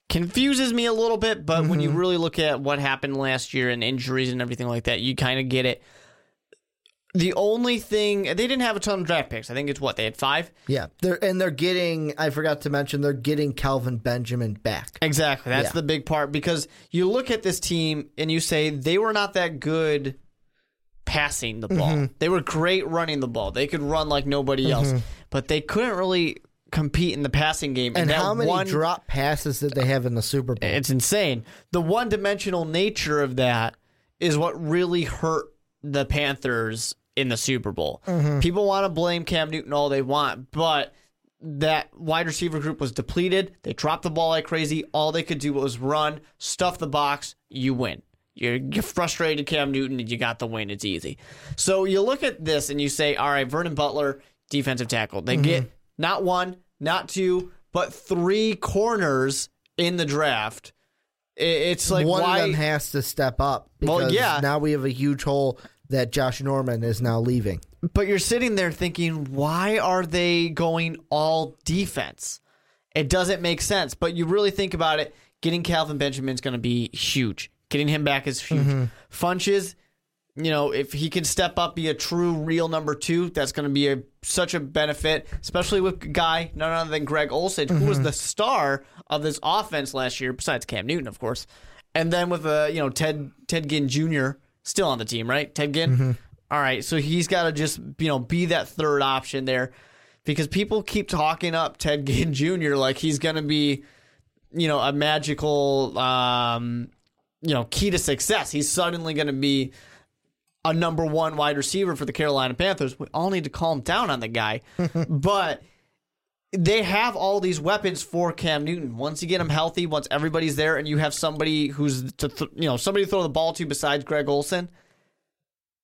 confuses me a little bit, but when you really look at what happened last year and injuries and everything like that, you kind of get it. The only thing they didn't have a ton of draft picks. I think it's what they had five. Yeah, they're and they're getting. I forgot to mention they're getting Kelvin Benjamin back. Exactly. That's Yeah. the big part because you look at this team and you say they were not that good passing the ball. Mm-hmm. They were great running the ball. They could run like nobody else, but they couldn't really compete in the passing game. And that how many one, drop passes did they have in the Super Bowl? It's insane. The one dimensional nature of that is what really hurt the Panthers in the Super Bowl. Mm-hmm. People want to blame Cam Newton all they want, but that wide receiver group was depleted. They dropped the ball like crazy. All they could do was run, stuff the box, you win. You're, you're frustrated, Cam Newton, and you got the win. It's easy. So you look at this and you say, all right, Vernon Butler, defensive tackle. They mm-hmm. get not one, not two, but three corners in the draft. It's like One why of them has to step up because Well, yeah. now we have a huge hole that Josh Norman is now leaving. But you're sitting there thinking, why are they going all defense? It doesn't make sense. But you really think about it, getting Kelvin Benjamin is going to be huge. Getting him back is huge. Mm-hmm. Funchess, you know, if he can step up, be a true, real number two, that's going to be a such a benefit, especially with a guy none other than Greg Olsen, who was the star of this offense last year, besides Cam Newton, of course. And then with uh, you know Ted Ted Ginn Jr. still on the team, right? Ted Ginn. All right, so he's got to just you know be that third option there, because people keep talking up Ted Ginn Jr. like he's going to be, you know, a magical, um, you know, key to success. He's suddenly going to be a number one wide receiver for the Carolina Panthers. We all need to calm down on the guy, but they have all these weapons for Cam Newton. Once you get him healthy, once everybody's there, and you have somebody who's to th- you know somebody to throw the ball to besides Greg Olsen,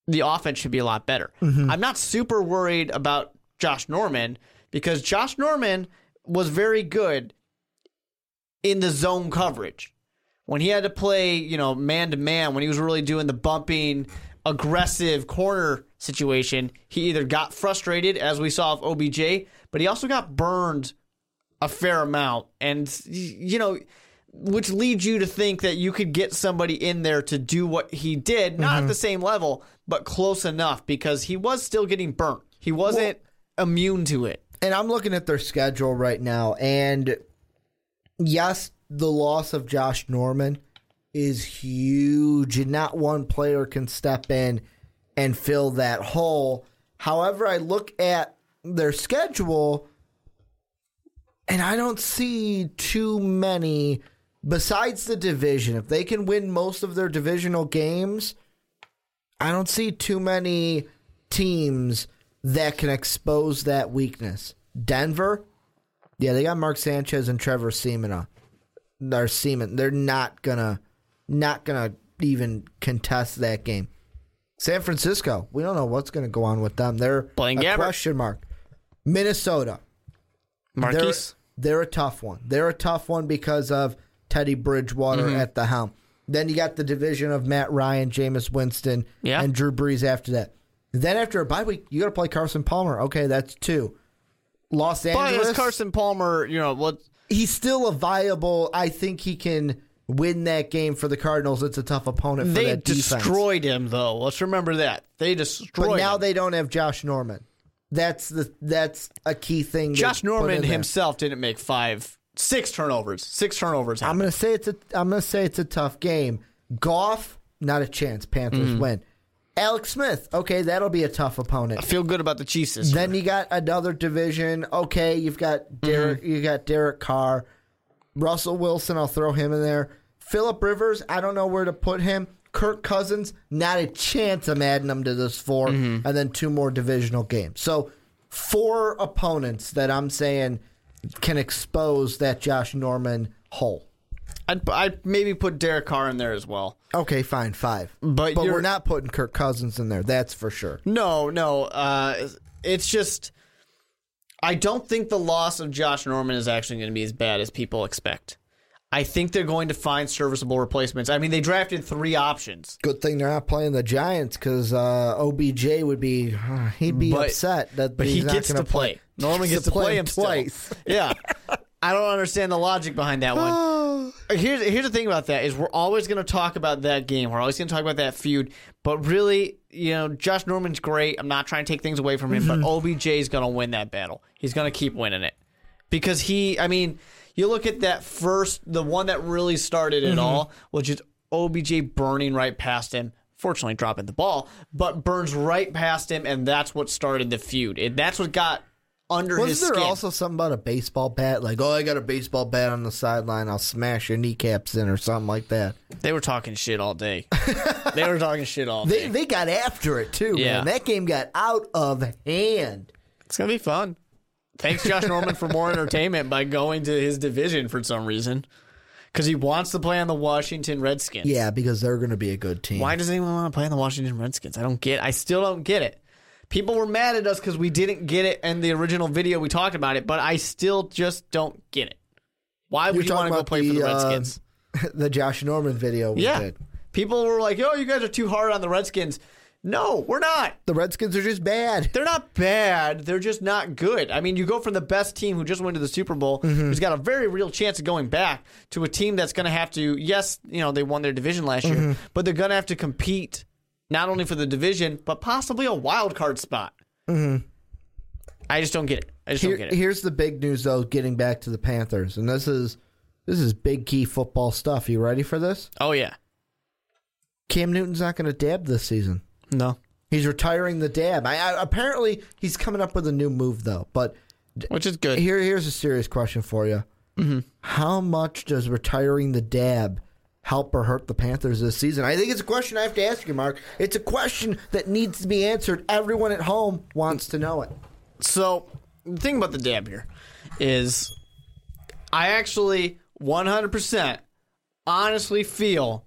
the offense should be a lot better. Mm-hmm. I'm not super worried about Josh Norman because Josh Norman was very good in the zone coverage when he had to play, you know, man to man, when he was really doing the bumping, aggressive corner situation, he either got frustrated, as we saw of OBJ, but he also got burned a fair amount. And, you know, which leads you to think that you could get somebody in there to do what he did, not at mm-hmm. the same level, but close enough because he was still getting burnt. He wasn't immune to it. And I'm looking at their schedule right now, and yes, the loss of Josh Norman is huge, and not one player can step in and fill that hole. However, I look at their schedule, and I don't see too many besides the division. If they can win most of their divisional games, I don't see too many teams that can expose that weakness. Denver, yeah, they got Mark Sanchez and Trevor Siemian. They're Siemian. They're not gonna, not gonna even contest that game. San Francisco, we don't know what's gonna go on with them. They're Blaine a Gabbert. question mark. Minnesota, they're, they're a tough one. They're a tough one because of Teddy Bridgewater Mm-hmm. at the helm. Then you got the division of Matt Ryan, Jameis Winston, Yeah. and Drew Brees after that. Then after a bye week, you got to play Carson Palmer. Okay, that's two. Los But Angeles, is Carson Palmer, you know, what he's still a viable. I think he can win that game for the Cardinals. It's a tough opponent for they that defense. destroyed him though. Let's remember that. They destroyed but now him. they don't have Josh Norman. That's the that's a key thing. Josh Norman there. himself didn't make five, six turnovers. Six turnovers. I'm gonna say it's a I'm gonna say it's a tough game. Goff, not a chance. Panthers Mm. win. Alex Smith, okay, that'll be a tough opponent. I feel good about the Chiefs this year. Then you got another division. Okay, you've got Derek. Mm-hmm. You got Derek Carr, Russell Wilson. I'll throw him in there. Philip Rivers. I don't know where to put him. Kirk Cousins. Not a chance. I'm adding them to this 4 Mm-hmm. and then two more divisional games. So four opponents that I'm saying can expose that Josh Norman hole. I'd, I'd maybe put Derek Carr in there as well. Okay, fine, five. But but we're not putting Kirk Cousins in there. That's for sure. No, no. Uh, it's just I don't think the loss of Josh Norman is actually going to be as bad as people expect. I think they're going to find serviceable replacements. I mean, they drafted three options. Good thing they're not playing the Giants because uh, OBJ would be uh, he'd be But- upset that But he's he gets to gonna play. Norman gets to play him still. twice. Yeah. I don't understand the logic behind that one. Uh, here's here's the thing about that is we're always going to talk about that game. We're always going to talk about that feud. But really, you know, Josh Norman's great. I'm not trying to take things away from him, but mm-hmm. OBJ is going to win that battle. He's going to keep winning it because he. I mean, you look at that first, the one that really started it mm-hmm. all, which is OBJ burning right past him. Fortunately, dropping the ball, but burns right past him, and that's what started the feud. And that's what got under his Wasn't there skin. also something about a baseball bat? Like, oh, I got a baseball bat on the sideline. I'll smash your kneecaps in, or something like that. They were talking shit all day. they were talking shit all They day. they got after it too, Yeah. man. That game got out of hand. It's gonna be fun. Thanks, Josh Norman, for more entertainment by going to his division for some reason, because he wants to play on the Washington Redskins. Yeah, because they're going to be a good team. Why does anyone want to play on the Washington Redskins? I don't get. I still don't get it. People were mad at us because we didn't get it in the original video. We talked about it, but I still just don't get it. Why would You're you want to go play for the uh, Redskins? the Josh Norman video we yeah, did. people were like, "Oh, you guys are too hard on the Redskins." No, we're not. The Redskins are just bad. They're not bad. They're just not good. I mean, you go from the best team who just went to the Super Bowl, who's got a very real chance of going back, to a team that's going to have to. Yes, you know they won their division last year, but they're going to have to compete not only for the division but possibly a wild card spot. Mm-hmm. I just don't get it. I just Here- don't get it. here's the big news, though. Getting back to the Panthers, and this is this is big key football stuff. You ready for this? oh yeah, Cam Newton's not going to dab this season. No, He's retiring the dab. I, I, apparently, he's coming up with a new move, though. But which is good. here, here's a serious question for you: Mm-hmm. How much does retiring the dab help or hurt the Panthers this season? I think it's a question I have to ask you, Mark. It's a question that needs to be answered. Everyone at home wants to know it. So the thing about the dab here is, I actually 100% honestly feel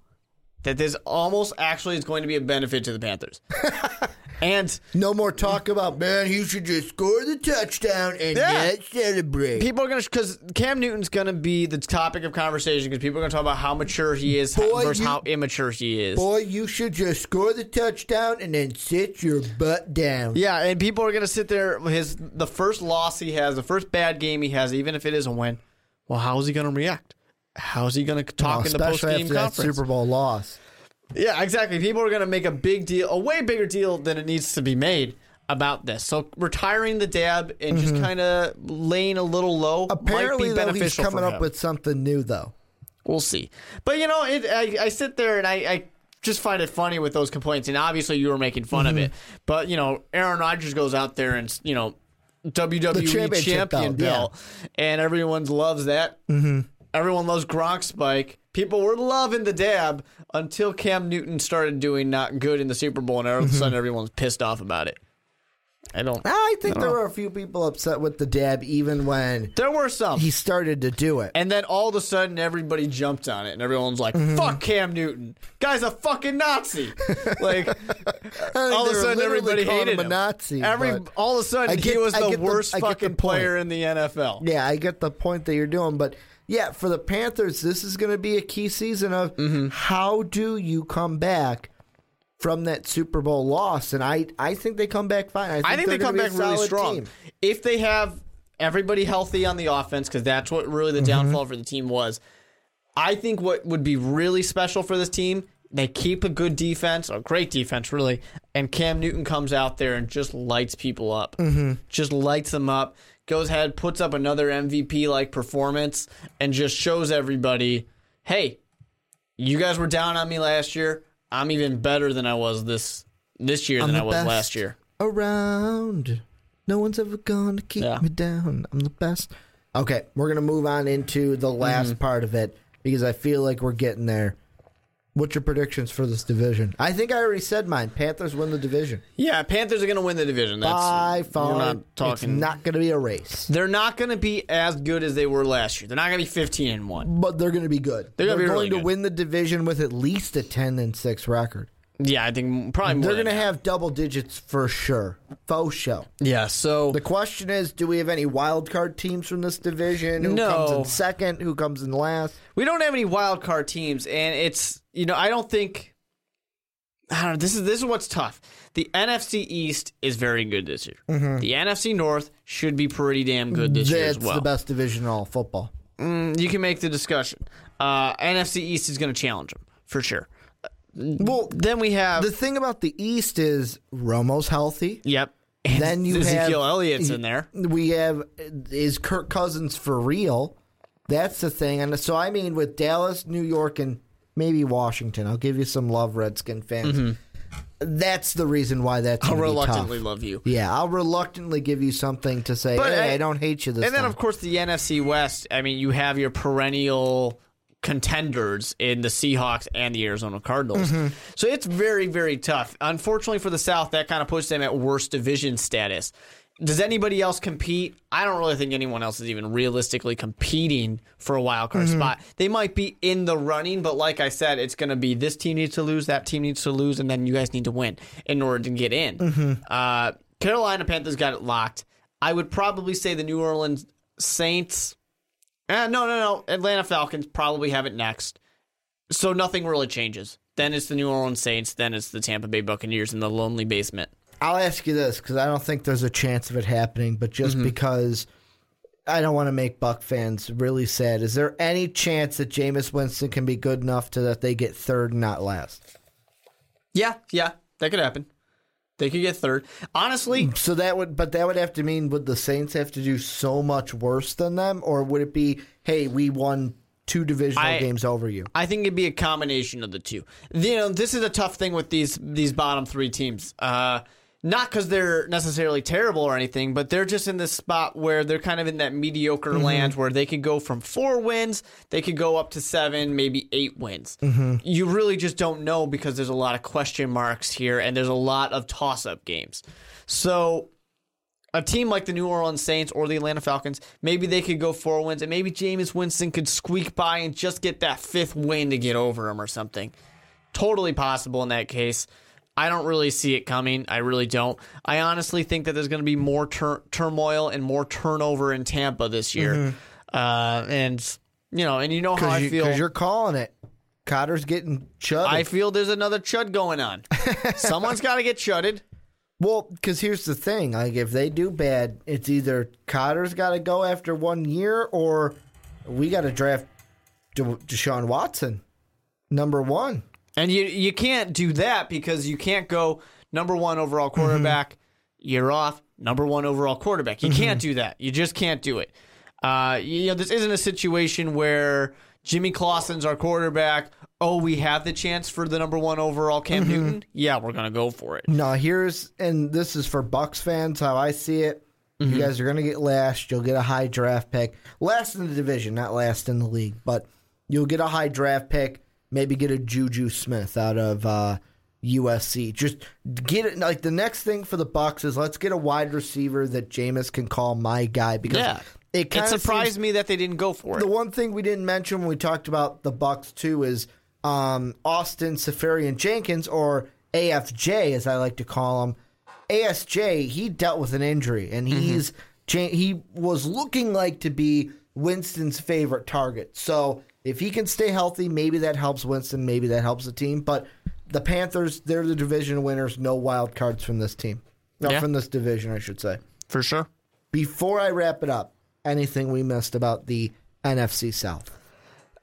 that this almost actually is going to be a benefit to the Panthers. and No more talk about man. He should just score the touchdown and Yeah. not celebrate. people are going to, because Cam Newton's going to be the topic of conversation because people are going to talk about how mature he is Boy, versus you- how immature he is. Boy, you should just score the touchdown and then sit your butt down. Yeah, and people are going to sit there. His the first loss he has, the first bad game he has, even if it is a win. Well, how is he going to react? How is he going to talk in the post game conference? Super Bowl loss. Yeah, exactly. People are going to make a big deal, a way bigger deal than it needs to be made about this. So retiring the dab and just kind of laying a little low Mm-hmm. Apparently, might be though, beneficial he's coming up with something new, though. We'll see. But you know, it, I, I sit there and I, I just find it funny with those complaints. And obviously, you were making fun Mm-hmm. of it. But you know, Aaron Rodgers goes out there and you know, WWE champion belt, belt, and everyone loves that. Mm-hmm. Everyone loves Gronk Spike. People were loving the dab until Cam Newton started doing not good in the Super Bowl, and all of a Mm-hmm. sudden everyone's pissed off about it. I don't. I think there were a few people upset with the dab, even when There were some. he started to do it. And then all of a sudden, everybody jumped on it, and everyone's like, Mm-hmm. "Fuck Cam Newton, guy's a fucking Nazi!" like I think all of they a were sudden, literally everybody calling hated him a. Nazi, Every but all of a sudden, I get- he was I the get the- worst I get the fucking point. player in the NFL. Yeah, I get the point that you're doing, but yeah, for the Panthers, this is going to be a key season of Mm-hmm. how do you come back from that Super Bowl loss, and I I think they come back fine. I think, I think they're come back really strong team. if they have everybody healthy on the offense, because that's what really Mm-hmm. the downfall for the team was. I think what would be really special for this team, they keep a good defense, a great defense, really, and Cam Newton comes out there and just lights people up, mm-hmm. just lights them up, goes ahead, puts up another MVP like performance, and just shows everybody, hey, you guys were down on me last year. I'm even better than I was this this year I'm than I was last year. Around, no one's ever gonna keep Yeah. me down. I'm the best. Okay, we're gonna move on into the last Mm-hmm. part of it because I feel like we're getting there. What's your predictions for this division? I think I already said mine. Panthers win the division Yeah, Panthers are going to win the division. That's by we're far. not It's not going to be a race, they're not going to be as good as they were last year. They're not going to be fifteen and one. but they're going to be good. They're gonna be going really to good. win the division with at least a ten and six record. Yeah, I think probably more They're going to have double digits for sure. Faux show. Yeah, so The question is, do we have any wild card teams from this division? Who comes No. in second? Who comes in last? we don't have any wild card teams, and it's you know I don't think I don't know. This is this is what's tough. The NFC East is very good this year. The NFC North should be pretty damn good this year That's as well. the best division in all football. Mm, you can make the discussion. Uh, NFC East is going to challenge them for sure. Well, Then we have the thing about the East is Romo's healthy. yep. And Then you have Ezekiel have Elliott's in there. We have is Kirk Cousins for real? That's the thing. And so I mean, with Dallas, New York, and maybe Washington, I'll give you some love, Redskin fans. That's the reason why that's Mm-hmm. I'll reluctantly love you. Yeah, I'll reluctantly give you something to say. But hey, I- I, don't hate you this And then, of course, the NFC West. I mean, you have your perennial contenders in the Seahawks and the Arizona Cardinals. Mm-hmm. So it's very, very tough. Unfortunately for the South, that kind of puts them at worst division status. Does anybody else compete? I don't really think anyone else is even realistically competing for a wild card Mm-hmm. spot. They might be in the running, but like I said, it's going to be this team needs to lose, that team needs to lose, and then you guys need to win in order to get in. Mm-hmm. Uh, Carolina Panthers got it locked. I would probably say the New Orleans Saints. Eh, no, no, no. Atlanta Falcons probably have it next. So nothing really changes. Then it's the New Orleans Saints. Then it's the Tampa Bay Buccaneers in the lonely basement. I'll ask you this because I don't think there's a chance of it happening, but just Mm-hmm. because I don't want to make Buck fans really sad, is there any chance that Jameis Winston can be good enough to that they get third and not last? Yeah, yeah, that could happen. They could get third. Honestly, So that would, but that would have to mean would the Saints have to do so much worse than them, or would it be, hey, we won two divisional I- games over you? I think it'd be a combination of the two. You know, this is a tough thing with these these bottom three teams. Uh, not because they're necessarily terrible or anything, but they're just in this spot where they're kind of in that mediocre mm-hmm. land where they could go from four wins, they could go up to seven, maybe eight wins. Mm-hmm. You really just don't know because there's a lot of question marks here and there's a lot of toss up games. So a team like the New Orleans Saints or the Atlanta Falcons, maybe they could go four wins, and maybe Jameis Winston could squeak by and just get that fifth win to get over them or something. Totally possible in that case. I don't really see it coming. I really don't. I honestly think that there's going to be more tur- turmoil and more turnover in Tampa this year. Uh, and you know, and you know how I Because feel. you, are calling it. Koetter's getting chudded. I feel there's another chud going on. Someone's got to get chudded. Well, because here's the thing: like if they do bad, it's either Koetter's got to go after one year, or we got to draft De- Deshaun Watson, number one. And you you can't do that because you can't go number one overall mm-hmm. quarterback, year off, number one overall quarterback. You mm-hmm. can't do that. You just can't do it. Uh, you know, this isn't a situation where Jimmy Clausen's our quarterback. Oh, we have the chance for the number one overall Cam mm-hmm. Newton. Yeah, we're gonna go for it. No, here's and this is for Bucks fans how I see it. You guys are going to get last. You'll get a high draft pick, last in the division, not last in the league, but you'll get a high draft pick. Maybe get a Juju Smith out of uh, USC. Just get it. Like the next thing for the Bucks is let's get a wide receiver that Jameis can call my guy because Yeah, it kind of surprised me that they didn't go for it. the one thing we didn't mention when we talked about the Bucks too is um, Austin Seferian-Jenkins or AFJ as I like to call him. ASJ he dealt with an injury and he's cha- he was looking like to be Winston's favorite target. So if he can stay healthy, maybe that helps Winston. Maybe that helps the team. But the Panthers, they're the division winners. No wild cards from this team. No, Yeah. from this division, I should say. for sure. Before I wrap it up, anything we missed about the NFC South?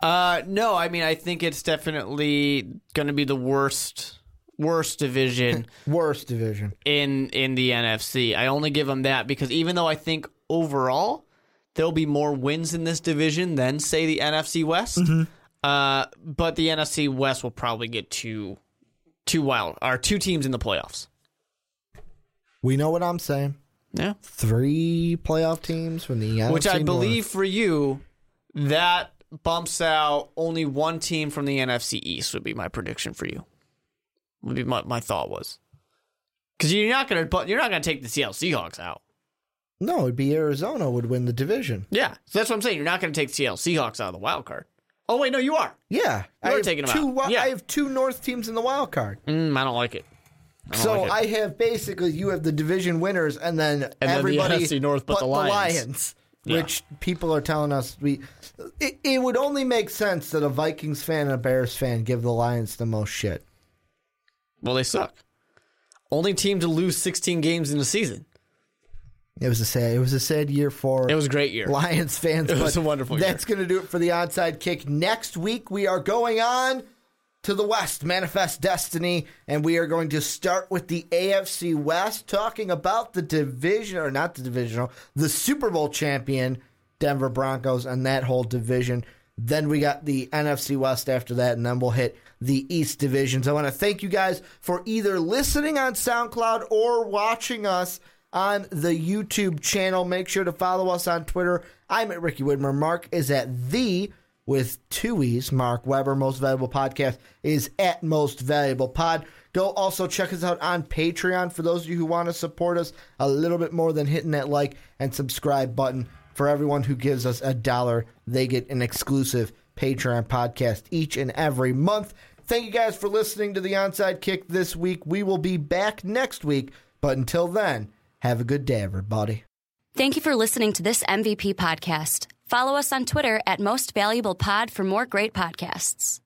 Uh, no, I mean I think it's definitely going to be the worst worst division. Worst division. in in the NFC. I only give them that because even though I think overall there'll be more wins in this division than say the NFC West, uh, but the NFC West will probably get two two wild or two teams in the playoffs. We know what I'm saying. Yeah, Three playoff teams from the NFC which I North. believe for you that bumps out only one team from the NFC East would be my prediction for you. Would be my, my thought was because you're not gonna you're not gonna take the Seattle Seahawks out. No, it'd be Arizona would win the division. Yeah, so that's what I'm saying. You're not going to take Seattle Seahawks out of the wild card. Oh wait, no, you are. Yeah, You I are have taking them two. out. Yeah. I have two North teams in the wild card. Mm, I don't like it. I don't So like it. I have basically you have the division winners and then then the everybody NFC North but the Lions. Yeah. which people are telling us we. It, it would only make sense that a Vikings fan and a Bears fan give the Lions the most shit. well, they suck. Only team to lose 16 games in a season. It was a sad. It was a sad year for It was a great year. Lions fans. It was a wonderful year. That's going to do it for the onside kick. Next week we are going on to the West, Manifest Destiny, and we are going to start with the AFC West, talking about the division or not the divisional, the Super Bowl champion Denver Broncos and that whole division. Then we got the NFC West after that, and then we'll hit the East divisions. I want to thank you guys for either listening on SoundCloud or watching us on the YouTube channel. Make sure to follow us on Twitter. I'm at Ricky Widmer. Mark is at the with two E's. Mark Weber, Most Valuable Podcast, is at Most Valuable Pod. Go also check us out on Patreon for those of you who want to support us a little bit more than hitting that like and subscribe button. For everyone who gives us a dollar, they get an exclusive Patreon podcast each and every month. Thank you guys for listening to the Onside Kick this week. We will be back next week, but until then, have a good day, everybody. Thank you for listening to this MVP podcast. Follow us on Twitter at Most Valuable Pod for more great podcasts.